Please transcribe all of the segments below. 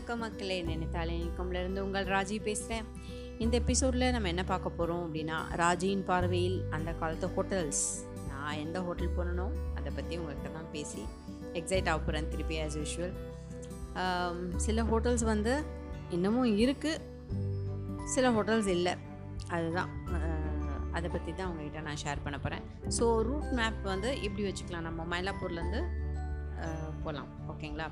வணக்கம் மக்களே. நினைத்தாலே இருந்து உங்கள் ராஜி பேசுகிறேன் இந்த எபிசோடில் நம்ம என்ன பார்க்க போகிறோம் அப்படின்னா ராஜியின் பார்வையில் அந்த காலத்து ஹோட்டல்ஸ் நான் எந்த ஹோட்டல் போனனோ அதை பற்றி உங்கள்கிட்ட தான் பேசி எக்ஸைட் ஆக போகிறேன் திருப்பி ஆஸ் யூஷுவல் சில ஹோட்டல்ஸ் வந்து இன்னமும் இருக்குது சில ஹோட்டல்ஸ் இல்லை. அதுதான். அதை பற்றி தான் உங்ககிட்ட நான் ஷேர் பண்ண போகிறேன் ஸோ ரூட் மேப் வந்து இப்படி வச்சுக்கலாம்? நம்ம மயிலாப்பூர்லேருந்து போகலாம் ஓகேங்களா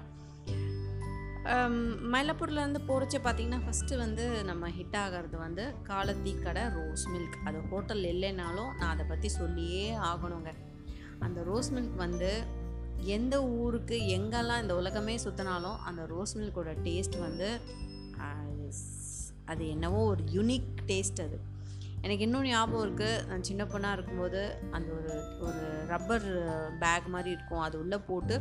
மயிலாப்பூர்லேருந்து போகிறச்ச பார்த்தீங்கன்னா ஃபஸ்ட்டு வந்து நம்ம ஹிட் ஆகிறது வந்து காலத்தி கடை ரோஸ் மில்க் அது ஹோட்டல் இல்லைனாலும் நான் அதை பற்றி சொல்லியே ஆகணுங்க. அந்த ரோஸ் மில்க் வந்து எந்த ஊருக்கு எங்கெல்லாம் இந்த உலகமே சுற்றினாலும் அந்த ரோஸ் மில்கோட டேஸ்ட் வந்து அது அது என்னவோ ஒரு யுனிக் டேஸ்ட் அது. எனக்கு இன்னும் ஞாபகம் இருக்குது நான் சின்ன பொண்ணாக இருக்கும்போது அந்த ஒரு ஒரு ரப்பர் பேக் மாதிரி இருக்கும். அது உள்ளே போட்டு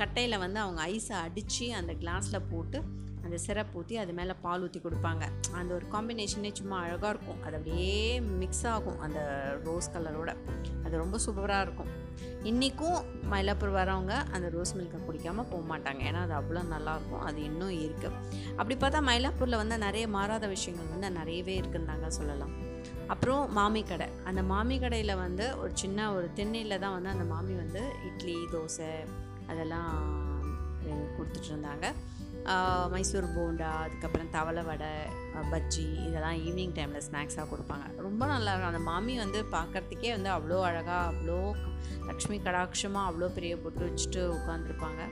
கட்டையில் வந்து அவங்க ஐஸை அடித்து அந்த கிளாஸில் போட்டு அந்த சிரப் ஊற்றி அது மேலே பால் ஊற்றி கொடுப்பாங்க. அந்த ஒரு காம்பினேஷனே சும்மா அழகாக இருக்கும். அது அப்படியே மிக்ஸ் ஆகும் அந்த ரோஸ் கலரோட அது ரொம்ப சூப்பராக இருக்கும். இன்றைக்கும் மயிலாப்பூர் வரவங்க அந்த ரோஸ் மில்கை குடிக்காமல் போக மாட்டாங்க. ஏன்னா அது அவ்வளோ நல்லாயிருக்கும் அது இன்னும் இருக்குது அப்படி பார்த்தா மயிலாப்பூரில் வந்து நிறைய மாறாத விஷயங்கள் வந்து நிறையவே இருக்குன்னு தாங்க சொல்லலாம். அப்புறம் மாமி கடை. அந்த மாமி கடையில் வந்து ஒரு சின்ன ஒரு திண்ணையில் தான் வந்து அந்த மாமி வந்து இட்லி தோசை அதெல்லாம் கொடுத்துட்டு இருந்தாங்க. மைசூர் போண்டா அதுக்கப்புறம் தவளை வடை பஜ்ஜி இதெல்லாம் ஈவினிங் டைமில் ஸ்நாக்ஸாக கொடுப்பாங்க. ரொம்ப நல்லா இருக்கும். அந்த மாமி வந்து பார்க்கறதுக்கே வந்து அவ்வளோ அழகாக அவ்வளோ லக்ஷ்மி கடாட்சமாக அவ்வளோ பெரிய பொட்டு வச்சுட்டு உட்காந்துருப்பாங்க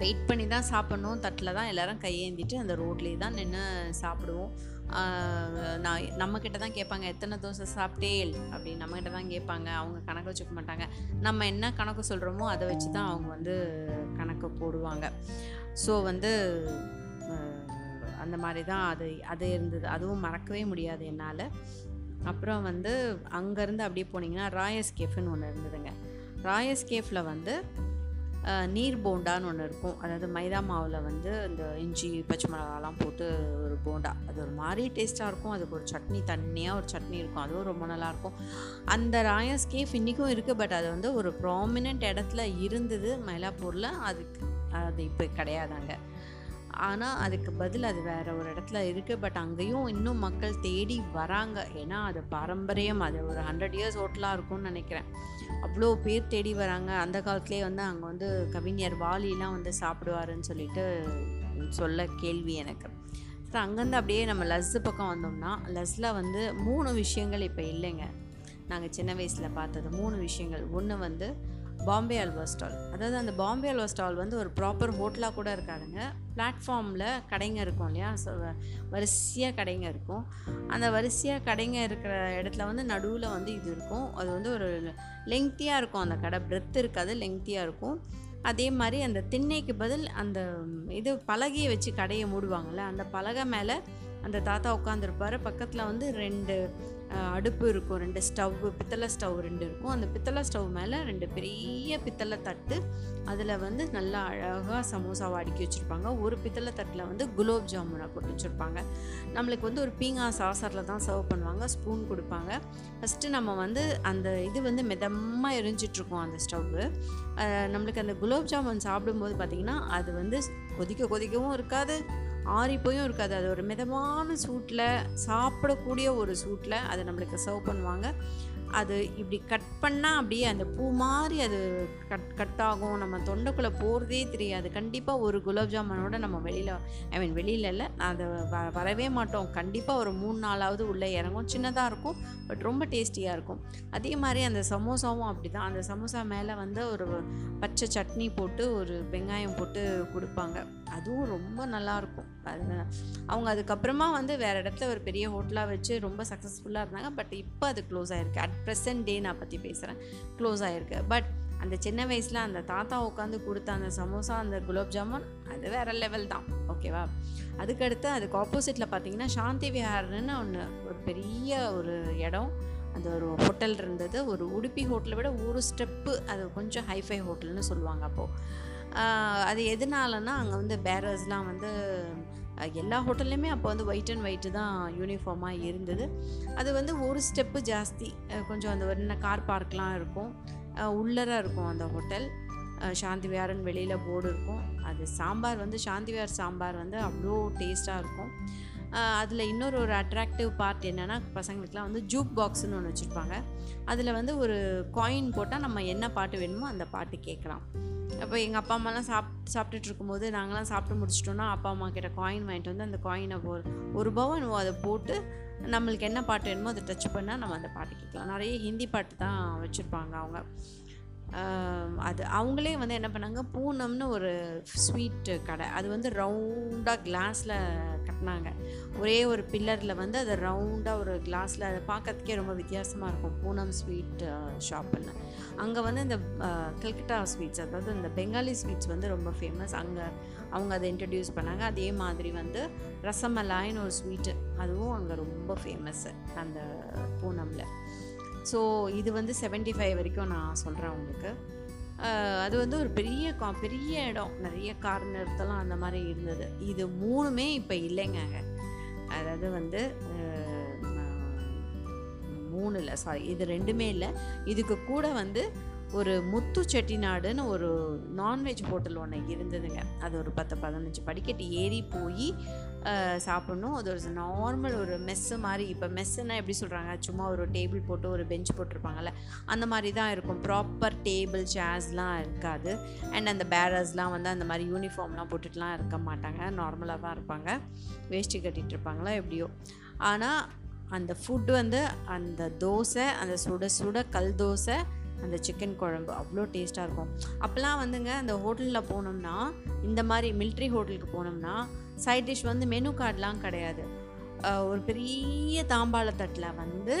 வெயிட் பண்ணி தான் சாப்பிட்ணும். தட்டில் தான் எல்லோரும் கையேந்திட்டு அந்த ரோட்லேயே தான் நின்று சாப்பிடுவோம். நான் நம்மக்கிட்ட தான் கேட்பாங்க எத்தனை தோசை சாப்பிட்டேல்? அப்படின்னு நம்மக்கிட்ட தான் கேட்பாங்க. அவங்க கணக்கு வச்சுக்க மாட்டாங்க. நம்ம என்ன கணக்கு சொல்கிறோமோ அதை வச்சு தான் அவங்க வந்து கணக்கு போடுவாங்க. ஸோ வந்து அந்த மாதிரி தான் அது அது இருந்தது. அதுவும் மறக்கவே முடியாது என்னால். அப்புறம் வந்து அங்கேருந்து அப்படியே போனீங்கன்னா ராயஸ் கேஃப்னு ஒன்று இருந்ததுங்க. ராயஸ் கேஃபில் வந்து நீர் போண்டான்னு ஒன்று இருக்கும். அதாவது மைதா மாவில் வந்து இந்த இஞ்சி பச்சை மிளகாலாம் போட்டு ஒரு போண்டா. அது ஒரு மாதிரி டேஸ்ட்டாக இருக்கும். அதுக்கு ஒரு சட்னி தண்ணியாக ஒரு சட்னி இருக்கும். அதுவும் ரொம்ப நல்லாயிருக்கும் அந்த ராயஸ் கேஃப் இன்றைக்கும் இருக்குது பட் அது வந்து ஒரு ப்ராமினெண்ட் இடத்துல இருந்தது மயிலாப்பூரில். அதுக்கு அது இப்போ கிடையாதாங்க ஆனால் அதுக்கு பதில் அது வேறு ஒரு இடத்துல இருக்குது பட் அங்கேயும் இன்னும் மக்கள் தேடி வராங்க. ஏன்னா அது பாரம்பரியம். அது ஒரு ஹண்ட்ரட் இயர்ஸ் ஹோட்டலாக இருக்கும்னு நினைக்கிறேன். அவ்வளோ பேர் தேடி வராங்க. அந்த காலத்துலேயே வந்து அங்கே வந்து கவிஞர் வாலிலாம் வந்து சாப்பிடுவாருன்னு சொல்லிட்டு சொல்ல கேள்வி எனக்கு. ஸோ அங்கேருந்து அப்படியே நம்ம லஸ்ஸு பக்கம் வந்தோம்னா லஸ்ஸில் வந்து மூணு விஷயங்கள் இப்போ இல்லைங்க. நாங்கள் சின்ன வயசில் பார்த்தது மூணு விஷயங்கள். ஒன்று வந்து பாம்பே அல்வா ஸ்டால். அதாவது அந்த பாம்பே அல்வா ஸ்டால் வந்து ஒரு ப்ராப்பர் ஹோட்டலாக கூட இருக்காதுங்க. பிளாட்ஃபார்மில் கடைங்க இருக்கும் இல்லையா? ஸோ வரிசையாக கடைங்க இருக்கும். அந்த வரிசையாக கடைங்க இருக்கிற இடத்துல வந்து நடுவில் வந்து இது இருக்கும். அது வந்து ஒரு லெங்க்த்தியாக இருக்கும் அந்த கடை. பிரெத் இருக்காது லெங்க்த்தியாக இருக்கும். அதே மாதிரி அந்த திண்ணைக்கு பதில் அந்த இது பலகையை வச்சு கடையை மூடுவாங்கள்ல அந்த பலகை மேலே அந்த தாத்தா உட்காந்துருப்பாரு பக்கத்தில் வந்து ரெண்டு அடுப்பு இருக்கும் ரெண்டு ஸ்டவ் பித்தளை ஸ்டவ் ரெண்டு இருக்கும். அந்த பித்தளை ஸ்டவ் மேலே ரெண்டு பெரிய பித்தளை தட்டு அதில் வந்து நல்லா அழகாக சமோசாவை அடுக்கி வச்சுருப்பாங்க. ஒரு பித்தளை தட்டில் வந்து குலோப் ஜாமுனை போட்டு வச்சுருப்பாங்க. நம்மளுக்கு வந்து ஒரு பீங்கா சாசரில் தான் சர்வ் பண்ணுவாங்க ஸ்பூன் கொடுப்பாங்க. ஃபஸ்ட்டு நம்ம வந்து அந்த இது வந்து மிதமாக எரிஞ்சிட்ருக்கோம் அந்த ஸ்டவ்வு நம்மளுக்கு அந்த குலோப் ஜாமுன் சாப்பிடும்போது பார்த்திங்கன்னா அது வந்து கொதிக்க கொதிக்கவும் இருக்காது. ஆறிப்போயும் இருக்காது. அது ஒரு மிதமான சூட்டில் சாப்பிடக்கூடிய ஒரு சூட்டில் அதை நம்மளுக்கு சர்வ் பண்ணுவாங்க. அது இப்படி கட் பண்ணால் அப்படியே அந்த பூ மாதிரி அது கட் கட் ஆகும். நம்ம தொண்டைக்குள்ளே போகிறதே தெரியாது. கண்டிப்பாக ஒரு குலாப் ஜாமுனோட நம்ம வெளியில் ஐ மீன் வெளியில் இல்லை அதை வ வரவே மாட்டோம். கண்டிப்பாக ஒரு மூணு நாளாவது உள்ளே இறங்கும். சின்னதாக இருக்கும் பட் ரொம்ப டேஸ்டியாக இருக்கும். அதே மாதிரி அந்த சமோசாவும் அப்படி தான் அந்த சமோசா மேலே வந்து ஒரு பச்சை சட்னி போட்டு ஒரு வெங்காயம் போட்டு கொடுப்பாங்க. அதுவும் ரொம்ப நல்லாயிருக்கும் அது அவங்க அதுக்கப்புறமா வந்து வேறு இடத்துல ஒரு பெரிய ஹோட்டலாக வச்சு ரொம்ப சக்ஸஸ்ஃபுல்லாக இருந்தாங்க. பட் இப்போ அது க்ளோஸ் ஆகிருக்கு அட் ப்ரெசன்ட் டே நான் பற்றி பேசுகிறேன் க்ளோஸ் ஆகிருக்கு பட் அந்த சின்ன வயசில் அந்த தாத்தா உட்காந்து கொடுத்த அந்த சமோசா அந்த குலோப் ஜாமுன் அது வேறு லெவல் தான். ஓகேவா அதுக்கடுத்து அதுக்கு ஆப்போசிட்டில் பார்த்தீங்கன்னா சாந்தி விஹார்னு ஒன்று ஒரு பெரிய ஒரு இடம். அந்த ஒரு ஹோட்டல் இருந்தது. ஒரு உடுப்பி ஹோட்டலை விட ஒரு ஸ்டெப்பு அது கொஞ்சம் ஹைஃபை ஹோட்டல்னு சொல்லுவாங்க அப்போது அது எதனாலன்னா அங்கே வந்து பேரர்ஸ்லாம் வந்து எல்லா ஹோட்டல்லையுமே அப்போ வந்து ஒயிட் அண்ட் ஒயிட்டு தான் யூனிஃபார்மாக இருந்தது. அது வந்து ஒரு ஸ்டெப்பு ஜாஸ்தி. கொஞ்சம் அந்த ஒரு கார் பார்க்லாம் இருக்கும். உள்ளராக உள்ளர இருக்கும் அந்த ஹோட்டல் சாந்தி வியாரன் வெளியில் போர்டு இருக்கும். அது சாம்பார் வந்து சாந்தி வியார் சாம்பார் வந்து அவ்வளோ டேஸ்ட்டாக இருக்கும். அதில் இன்னொரு ஒரு அட்ராக்டிவ் பார்ட் என்னென்னா பசங்களுக்குலாம் வந்து ஜூப் பாக்ஸ்னு ஒன்று வச்சுருப்பாங்க. அதில் வந்து ஒரு காயின் போட்டால் நம்ம என்ன பாட்டு வேணுமோ அந்த பாட்டு கேட்கலாம். அப்போ எங்கள் அப்பா அம்மாலாம் சாப் சாப்பிட்டுட்டு இருக்கும்போது நாங்களாம் சாப்பிட்டு முடிச்சிட்டோன்னா அப்பா அம்மா கிட்ட காயின் வாங்கிட்டு வந்து அந்த காயினை ஒரு ஒரு ரூபாவோ என்னவோ அதை போட்டு நம்மளுக்கு என்ன பாட்டு வேணுமோ அதை டச் பண்ணால் நம்ம அந்த பாட்டு கேட்கலாம். நிறைய ஹிந்தி பாட்டு தான் வச்சுருப்பாங்க அவங்க. அது அவங்களே வந்து என்ன பண்ணாங்க? பூனம்னு ஒரு ஸ்வீட்டு கடை. அது வந்து ரவுண்டாக கிளாஸில் கட்டினாங்க. ஒரே ஒரு பில்லரில் வந்து அது ரவுண்டாக ஒரு கிளாஸில் அதை பார்க்கறதுக்கே ரொம்ப வித்தியாசமாக இருக்கும். பூனம் ஸ்வீட் ஷாப்புன்னு அங்கே வந்து இந்த கல்கட்டா ஸ்வீட்ஸ் அதாவது இந்த பெங்காலி ஸ்வீட்ஸ் வந்து ரொம்ப ஃபேமஸ் அங்கே அவங்க அதை இன்ட்ரடியூஸ் பண்ணாங்க. அதே மாதிரி வந்து ரசமலாயின்னு ஒரு ஸ்வீட்டு அதுவும் அங்கே ரொம்ப ஃபேமஸ்ஸு அந்த பூனமில். ஸோ இது வந்து 75 ஃபைவ் வரைக்கும் நான் சொல்கிறேன் உங்களுக்கு. அது வந்து ஒரு பெரிய கா பெரிய இடம். நிறைய கார் நிறுத்தலாம் அந்த மாதிரி இருந்தது. இது மூணுமே இப்போ இல்லைங்க. அதாவது வந்து மூணு இல்லை சாரி இது ரெண்டுமே இல்லை. இதுக்கு கூட வந்து ஒரு முத்து செட்டிநாடுன்னு ஒரு நான்வெஜ் ஹோட்டல் ஒன்று இருந்ததுங்க. அது ஒரு பத்து பதினஞ்சு படிக்கட்டு ஏறி போய் சாப்பிட்ணும். அது ஒரு நார்மல் ஒரு மெஸ்ஸு மாதிரி. இப்போ மெஸ்ஸுன்னா எப்படி சொல்கிறாங்க சும்மா ஒரு டேபிள் போட்டு ஒரு பெஞ்ச் போட்டிருப்பாங்கல்ல. அந்த மாதிரி தான் இருக்கும். ப்ராப்பர் டேபிள் சேர்ஸ்லாம் இருக்காது. அண்ட் அந்த பேரர்ஸ்லாம் வந்து அந்த மாதிரி யூனிஃபார்ம்லாம் போட்டுட்டுலாம் இருக்க மாட்டாங்க. நார்மலாக தான் இருப்பாங்க. வேஷ்டி கட்டிகிட்டு இருப்பாங்களா எப்படியோ. ஆனால் அந்த ஃபுட் வந்து அந்த தோசை அந்த சுட சுட கல் தோசை அந்த சிக்கன் குழம்பு அவ்வளோ டேஸ்ட்டாக இருக்கும். அப்போல்லாம் வந்துங்க அந்த ஹோட்டலில் போனோம்னா இந்த மாதிரி மில்ட்ரி ஹோட்டலுக்கு போனோம்னா சைட் டிஷ் வந்து மெனு கார்டெலாம் கிடையாது. ஒரு பெரிய தாம்பாள தட்டில் வந்து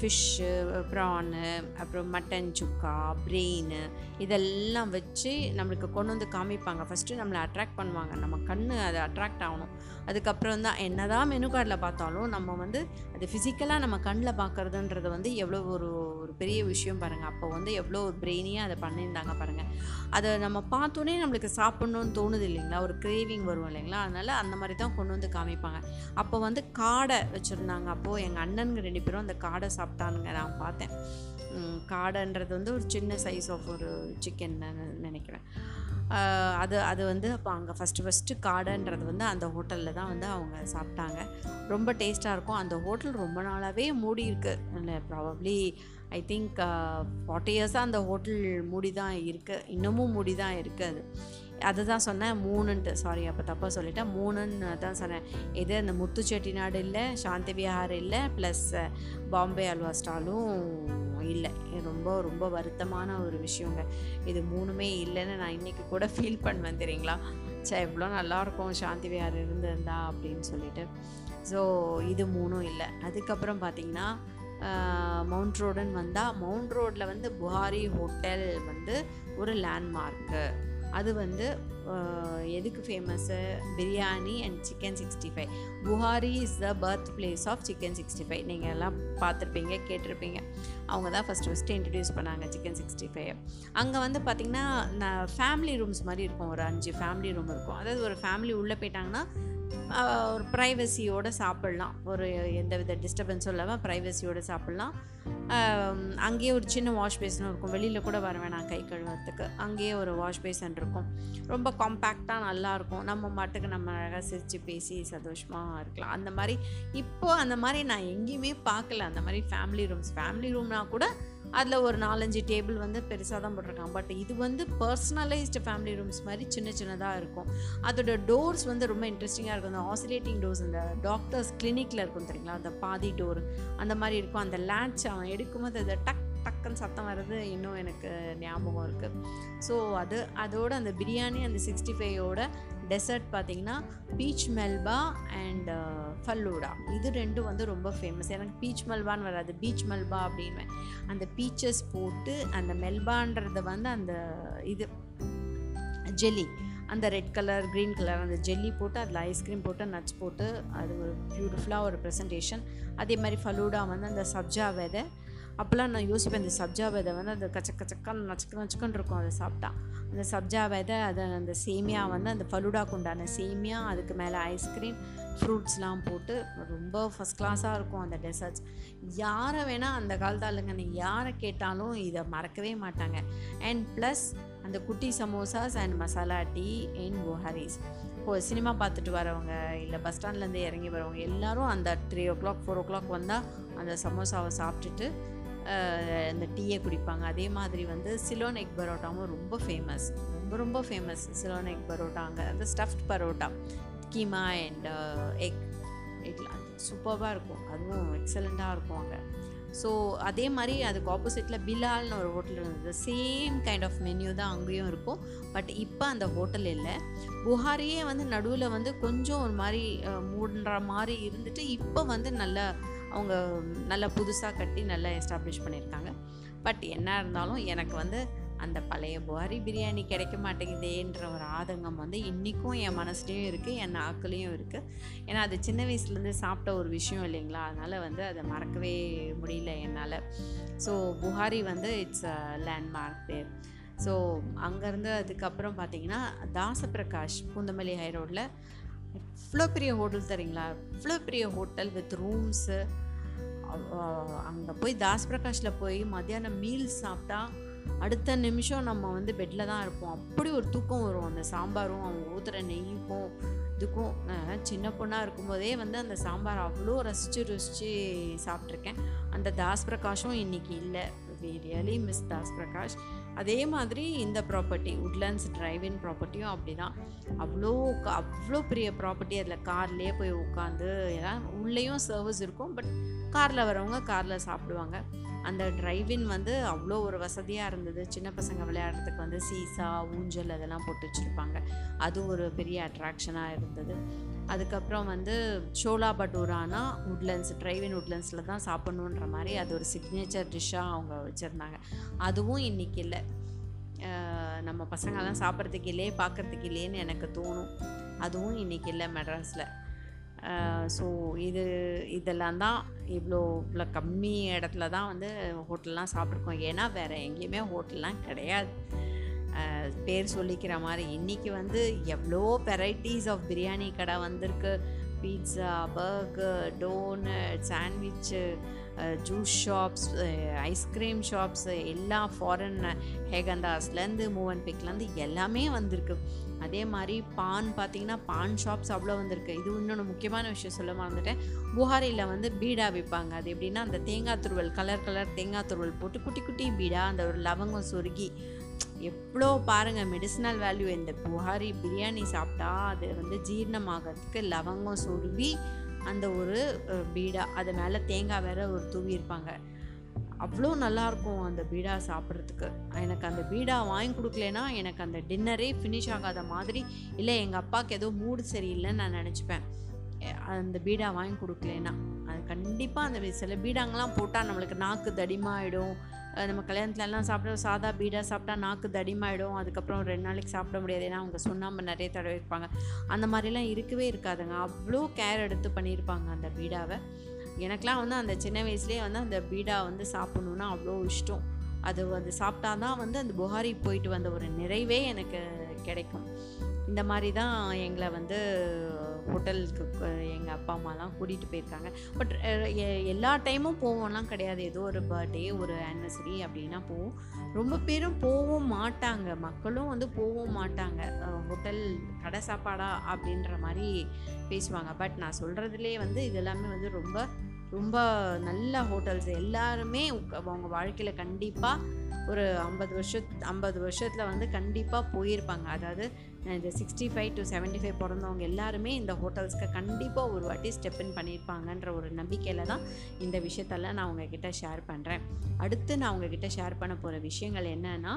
ஃபிஷ்ஷு ப்ரானு அப்புறம் மட்டன் சுக்கா பிரெயின் இதெல்லாம் வச்சு நம்மளுக்கு கொண்டு வந்து காமிப்பாங்க. ஃபஸ்ட்டு நம்மளை அட்ராக்ட் பண்ணுவாங்க. நம்ம கண் அதை அட்ராக்ட் ஆகணும். அதுக்கப்புறம் தான் என்ன தான் மெனு கார்டில் பார்த்தாலும் நம்ம வந்து அது ஃபிசிக்கலாக நம்ம கண்ணில் பார்க்குறதுன்றது வந்து எவ்வளோ ஒரு ஒரு பெரிய விஷயம் பாருங்கள் அப்போ வந்து எவ்வளோ ஒரு பிரெயினியாக அதை பண்ணியிருந்தாங்க பாருங்கள் அதை நம்ம பார்த்தோன்னே நம்மளுக்கு சாப்பிட்ணுன்னு தோணுது இல்லைங்களா? ஒரு கிரேவிங் வரும் இல்லைங்களா? அதனால் அந்த மாதிரி தான் கொண்டு வந்து காமிப்பாங்க. அப்போ வந்து காடை வச்சுருந்தாங்க. அப்போது எங்கள் அண்ணனுங்க ரெண்டு பேரும் அந்த காடை சாப்பிட்டானுங்க நான் பார்த்தேன். காடைன்றது வந்து ஒரு சின்ன சைஸ் ஆஃப் ஒரு சிக்கன் நினைக்கிறேன். அது அது வந்து அப்போ அங்கே ஃபஸ்ட்டு ஃபஸ்ட்டு காடைன்றது வந்து அந்த ஹோட்டலில் தான் வந்து அவங்க சாப்பிட்டாங்க. ரொம்ப டேஸ்ட்டாக இருக்கும். அந்த ஹோட்டல் ரொம்ப நாளாகவே மூடி இருக்குது இல்லை ப்ராபப்ளி ஐ திங்க் ஃபார்ட்டி இயர்ஸாக அந்த ஹோட்டல் மூடி தான் இருக்குது இன்னமும் மூடி தான் இருக்குது அது. அதுதான் சொன்னேன் மூணுன்ட்டு. சாரி அப்போ தப்பாக சொல்லிட்டேன். மூணுன்னு தான் சொன்னேன். இது அந்த முத்து செட்டிநாடு இல்லை சாந்தி விஹார் இல்லை ப்ளஸ் பாம்பே அல்வா ஸ்டாலும் இல்லை. ரொம்ப ரொம்ப வருத்தமான ஒரு விஷயங்க. இது மூணுமே இல்லைன்னு நான் இன்றைக்கி கூட ஃபீல் பண்ணுவேன் தெரியுங்களா? சே எவ்வளோ நல்லாயிருக்கும் சாந்தி விஹார் இருந்திருந்தா அப்படின்னு சொல்லிட்டு. ஸோ இது மூணும் இல்லை. அதுக்கப்புறம் பார்த்தீங்கன்னா மவுண்ட் ரோடுன்னு வந்தால் மவுண்ட் ரோட்டில் வந்து புகாரி ஹோட்டல் வந்து ஒரு லேண்ட்மார்க்கு அது வந்து எதுக்கு famous biryani and chicken sixty five Buhari is the birth place of chicken sixty five நீங்கள் எல்லாம் பார்த்துருப்பீங்க கேட்டிருப்பீங்க. அவங்க தான் ஃபஸ்ட்டு ஃபஸ்ட்டு இன்ட்ரடியூஸ் பண்ணாங்க சிக்கன் சிக்ஸ்டி ஃபைவ் அங்கே வந்து பார்த்திங்கன்னா நான் ஃபேமிலி ரூம்ஸ் மாதிரி இருக்கும். ஒரு அஞ்சு ஃபேமிலி ரூம் இருக்கும். அதாவது ஒரு ஃபேமிலி உள்ளே போயிட்டாங்கன்னா ஒரு ப்ரைவசியோடு சாப்பிட்லாம். ஒரு எந்த வித டிஸ்டர்பன்ஸும் இல்லாமல் ப்ரைவசியோடு சாப்பிட்லாம் அங்கேயே ஒரு சின்ன வாஷ் பேசன் இருக்கும். வெளியில் கூட வர வேணாம் கை கழுவுறதுக்கு. அங்கேயே ஒரு வாஷ் பேசன் இருக்கும். ரொம்ப காம்பேக்டாக நல்லாயிருக்கும் நம்ம மாட்டுக்கு நம்ம அழகாக சிரித்து பேசி சந்தோஷமாக இருக்கலாம். அந்த மாதிரி இப்போது அந்த மாதிரி நான் எங்கேயுமே பார்க்கல. அந்த மாதிரி ஃபேமிலி ரூம்ஸ் ஃபேமிலி ரூம்னால் கூட அதில் ஒரு நாலஞ்சு டேபிள் வந்து பெருசாக தான் போட்டிருக்காங்க. பட் இது வந்து பர்சனலைஸ்டு ஃபேமிலி ரூம்ஸ் மாதிரி சின்ன சின்னதாக இருக்கும். அதோட டோர்ஸ் வந்து ரொம்ப இன்ட்ரெஸ்டிங்காக இருக்கும். அந்த ஆசிலேட்டிங் டோர்ஸ் இந்த டாக்டர்ஸ் கிளினிக்கில் இருக்கும் தெரியுங்களா? அந்த பாதி டோர் அந்த மாதிரி இருக்கும். அந்த லேட்ச் அவன் எடுக்கும்போது அது டக் டக்குன்னு சத்தம் வர்றது இன்னும் எனக்கு ஞாபகம் இருக்குது ஸோ அது அதோட அந்த பிரியாணி அந்த சிக்ஸ்டி ஃபைவோட டெசர்ட் பார்த்தீங்கன்னா பீச் மெல்பா அண்ட் ஃபல்லூடா இது ரெண்டும் வந்து ரொம்ப ஃபேமஸ் எனக்கு பீச் மெல்பான்னு வராது. பீச் மெல்பா அப்படின்னு அந்த பீச்சஸ் போட்டு அந்த மெல்பான்றத வந்து அந்த இது ஜெல்லி அந்த ரெட் கலர் க்ரீன் கலர் அந்த ஜெல்லி போட்டு அதில் ஐஸ்கிரீம் போட்டு நட்ஸ் போட்டு அது ஒரு பியூட்டிஃபுல்லாக ஒரு ப்ரெசன்டேஷன் அதே மாதிரி ஃபலூடா வந்து அந்த சப்ஜா விதை அப்போல்லாம் நான் யோசிப்பேன் இந்த சப்ஜா விதை வந்து அந்த கச்ச கச்சக்கான்னு நச்சுக்கு நச்சுக்கன்னு இருக்கும் அதை சாப்பிட்டா. அந்த சப்ஜா விதை அதை அந்த சேமியா வந்து அந்த ஃபலூடாக்கு உண்டான சேமியா அதுக்கு மேலே ஐஸ்கிரீம் ஃப்ரூட்ஸ்லாம் போட்டு ரொம்ப ஃபஸ்ட் கிளாஸாக இருக்கும் அந்த டெசர்ட்ஸ் யாரை வேணால் அந்த காலத்து ஆளுங்க நீங்கள் யாரை கேட்டாலும் இதை மறக்கவே மாட்டாங்க. அண்ட் ப்ளஸ் அந்த குட்டி samosas and masala tea and Buharis இப்போ சினிமா பார்த்துட்டு வரவங்க இல்லை பஸ் ஸ்டாண்ட்லேருந்து இறங்கி வரவங்க எல்லோரும் அந்த three o'clock four o'clock வந்தால் அந்த சமோசாவை சாப்பிட்டுட்டு இந்த அந்த டீயை குடிப்பாங்க. அதே மாதிரி வந்து சிலோன் எக் பரோட்டாவும் ரொம்ப ஃபேமஸ். ரொம்ப ரொம்ப ஃபேமஸ் சிலோன் எக் பரோட்டா அங்கே. அந்த stuffed parotta keema and egg. எக்லாம் சூப்பராக இருக்கும். அதுவும் எக்ஸலண்ட்டாக இருக்கும் அங்கே. ஸோ அதே மாதிரி அதுக்கு ஆப்போசிட்டில் பிலால்னு ஒரு ஹோட்டல் இருந்தது. சேம் கைண்ட் ஆஃப் மென்யூ தான் அங்கேயும் இருக்கும். பட் இப்போ அந்த ஹோட்டல் இல்லை. புகாரியே வந்து நடுவில் வந்து கொஞ்சம் ஒரு மாதிரி மூடுன்ற மாதிரி இருந்துட்டு இப்போ வந்து நல்லா அவங்க நல்லா புதுசாக கட்டி நல்லா எஸ்டாப்ளிஷ் பண்ணியிருக்காங்க. பட் என்ன இருந்தாலும் எனக்கு வந்து அந்த பழைய புகாரி பிரியாணி கிடைக்க மாட்டேங்குதேன்ற ஒரு ஆதங்கம் வந்து இன்றைக்கும் என் மனசுலேயும் இருக்குது என் நாக்குலேயும் இருக்குது ஏன்னா அது சின்ன வயசுலேருந்து சாப்பிட்ட ஒரு விஷயம் இல்லைங்களா? அதனால் வந்து அதை மறக்கவே முடியல என்னால். ஸோ புகாரி வந்து இட்ஸ் அ லேண்ட்மார்க் பேர் ஸோ அங்கேருந்து அதுக்கப்புறம் பார்த்தீங்கன்னா தாசப்பிரகாஷ் பூந்தமல்லி ஹை ரோட்டில் இவ்வளோ பெரிய ஹோட்டல் தரீங்களா இவ்வளோ பெரிய ஹோட்டல் வித் ரூம்ஸு அங்கே போய் தாஸ் பிரகாஷில் போய் மத்தியானம் மீல் சாப்பிட்டா அடுத்த நிமிஷம் நம்ம வந்து பெட்டில் தான் இருப்போம். அப்படி ஒரு தூக்கம் வரும். அந்த சாம்பாரும் அவங்க ஊற்றுற நெய்யுக்கும் இதுக்கும் நான் சின்ன பொண்ணாக இருக்கும்போதே வந்து அந்த சாம்பார் அவ்வளோ ரசித்து ருசித்து சாப்பிட்ருக்கேன் அந்த தாஸ் பிரகாஷும் இன்றைக்கி இல்லை. We really miss Das Prakash அதே மாதிரி இந்த ப்ராப்பர்ட்டி உட்லண்ட்ஸ் டிரைவின் ப்ராப்பர்ட்டியும் அப்படி தான் அவ்வளோ அவ்வளோ பெரிய ப்ராப்பர்ட்டி அதில் கார்லேயே போய் உட்காந்து எல்லாம் உள்ளேயும் சர்வீஸ் இருக்கும் பட் காரில் வரவங்க காரில் சாப்பிடுவாங்க. அந்த டிரைவின் வந்து அவ்வளோ ஒரு வசதியாக இருந்தது. சின்ன பசங்க விளையாடுறதுக்கு வந்து சீசா ஊஞ்சல் அதெல்லாம் போட்டு வச்சுருப்பாங்க. அது ஒரு பெரிய அட்ராக்ஷனாக இருந்தது. அதுக்கப்புறம் வந்து சோலா பட்டூரானா உட்லண்ட்ஸ் ட்ரைவின் உட்லண்ட்ஸில் தான் சாப்பிட்ணுன்ற மாதிரி அது ஒரு சிக்னேச்சர் டிஷ்ஷாக அவங்க வச்சுருந்தாங்க. அதுவும் இன்றைக்கி இல்லை. நம்ம பசங்கள்லாம் சாப்பிட்றதுக்கு இல்லையே பார்க்குறதுக்கு இல்லையேன்னு எனக்கு தோணும். அதுவும் இன்றைக்கி இல்லை மெட்ராஸில். ஸோ இது இதெல்லாம் தான் இவ்வளோ இவ்வளோ கம்மி இடத்துல தான் வந்து ஹோட்டல்லாம் சாப்பிட்ருக்கோம் ஏன்னா வேறு எங்கேயுமே ஹோட்டல்லாம் கிடையாது. பேர் சொல்லிக்கிற மாதிரி இன்றைக்கி வந்து எவ்வளோ வெரைட்டிஸ் ஆஃப் பிரியாணி கடை வந்திருக்கு. Pizza burger donut sandwich juice shops ice cream shops எல்லா ஃபாரின் ஹேகந்தாஸ்லேருந்து மூவன் பிக்லேருந்து எல்லாமே வந்திருக்கு. அதே மாதிரி பான் பார்த்தீங்கன்னா பான் ஷாப்ஸ் அவ்வளோ வந்திருக்கு. இது இன்னொன்று முக்கியமான விஷயம் சொல்ல மறந்துட்டேன். புகாரியில் வந்து பீடா விற்பாங்க அது எப்படின்னா அந்த தேங்காய் துருவல் கலர் கலர் தேங்காய் துருவல் போட்டு குட்டி குட்டி பீடா அந்த ஒரு லவங்கம் சொருகி. எவ்வளோ பாருங்கள் மெடிசினல் வேல்யூ இந்த புகாரி பிரியாணி சாப்பிட்டா அது வந்து ஜீரணமாகறதுக்கு லவங்கம் சொருவி அந்த ஒரு பீடா அது மேலே தேங்காய் வேற ஒரு தூவி இருப்பாங்க. அவ்வளோ நல்லாயிருக்கும் அந்த பீடா சாப்பிட்றதுக்கு. எனக்கு அந்த பீடா வாங்கி கொடுக்கலனா எனக்கு அந்த டின்னரே ஃபினிஷ் ஆகாத மாதிரி இல்லை எங்கள் அப்பாவுக்கு ஏதோ மூடு சரியில்லைன்னு நான் நினச்சிப்பேன். அந்த பீடா வாங்கி கொடுக்கலனா அது கண்டிப்பாக அந்த சில பீடாங்கெலாம் போட்டால் நம்மளுக்கு நாக்கு தடிமாயிடும். நம்ம கல்யாணத்துலலாம் சாப்பிட சாதா பீடாக சாப்பிட்டா நாக்கு தடிமாயிடும். அதுக்கப்புறம் ரெண்டு நாளைக்கு சாப்பிட முடியாது. ஏன்னா அவங்க சுண்ணாம்பு நிறைய தடவை இருப்பாங்க அந்த மாதிரிலாம் இருக்கவே இருக்காதுங்க. அவ்வளோ கேர் எடுத்து பண்ணியிருப்பாங்க அந்த பீடாவை. எனக்கெலாம் வந்து அந்த சின்ன வயசுலேயே வந்து அந்த பீடா வந்து சாப்பிட்ணுன்னா அவ்வளோ இஷ்டம். அது வந்து சாப்பிட்டா தான் வந்து அந்த புகாரி போயிட்டு வந்த ஒரு நிறைவே எனக்கு கிடைக்கும். இந்த மாதிரி தான் எங்களை வந்து ஹோட்டலுக்கு எங்கள் அப்பா அம்மாலாம் கூட்டிகிட்டு போயிருக்காங்க. பட் எல்லா டைமும் போவோம்லாம் கிடையாது. ஏதோ ஒரு பர்த்டே ஒரு ஆனிவர்சரி அப்படின்னா போவோம். ரொம்ப பேரும் போகவும் மாட்டாங்க. மக்களும் வந்து போகவும் மாட்டாங்க. ஹோட்டல் கடை சாப்பாடா அப்படின்ற மாதிரி பேசுவாங்க. பட் நான் சொல்கிறதுலே வந்து இதெல்லாமே வந்து ரொம்ப ரொம்ப நல்ல ஹோட்டல்ஸ் எல்லாருமே அவங்க வாழ்க்கையில் கண்டிப்பாக ஒரு ஐம்பது வருஷத் ஐம்பது வருஷத்தில் வந்து கண்டிப்பாக போயிருப்பாங்க. அதாவது இந்த sixty five to seventy five பிறந்தவங்க எல்லாருமே இந்த ஹோட்டல்ஸ்க்கு கண்டிப்பாக ஒரு வாட்டி ஸ்டெப் இன் பண்ணியிருப்பாங்கன்ற ஒரு நம்பிக்கையில் தான் இந்த விஷயத்தெல்லாம் நான் உங்ககிட்ட ஷேர் பண்ணுறேன் அடுத்து நான் உங்ககிட்ட ஷேர் பண்ண போகிற விஷயங்கள் என்னன்னா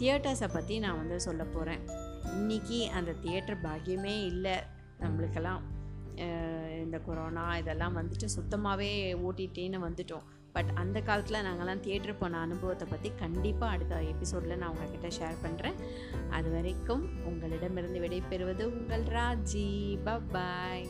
தியேட்டர்ஸை பற்றி நான் வந்து சொல்ல போகிறேன் இன்றைக்கி அந்த தியேட்டர் பாக்கியமே இல்லை. நம்மளுக்கெல்லாம் இந்த கொரோனா இதெல்லாம் வந்துட்டு சுத்தமாகவே ஓட்டிகிட்டேன்னு வந்துட்டோம். பட் அந்த காலத்தில் நாங்கள்லாம் தியேட்டர் போன அனுபவத்தை பற்றி கண்டிப்பாக அடுத்த எபிசோடில் நான் உங்ககிட்ட ஷேர் பண்ணுறேன் அது வரைக்கும் உங்களிடமிருந்து விடைபெறுவது உங்கள் ராஜி. பாய்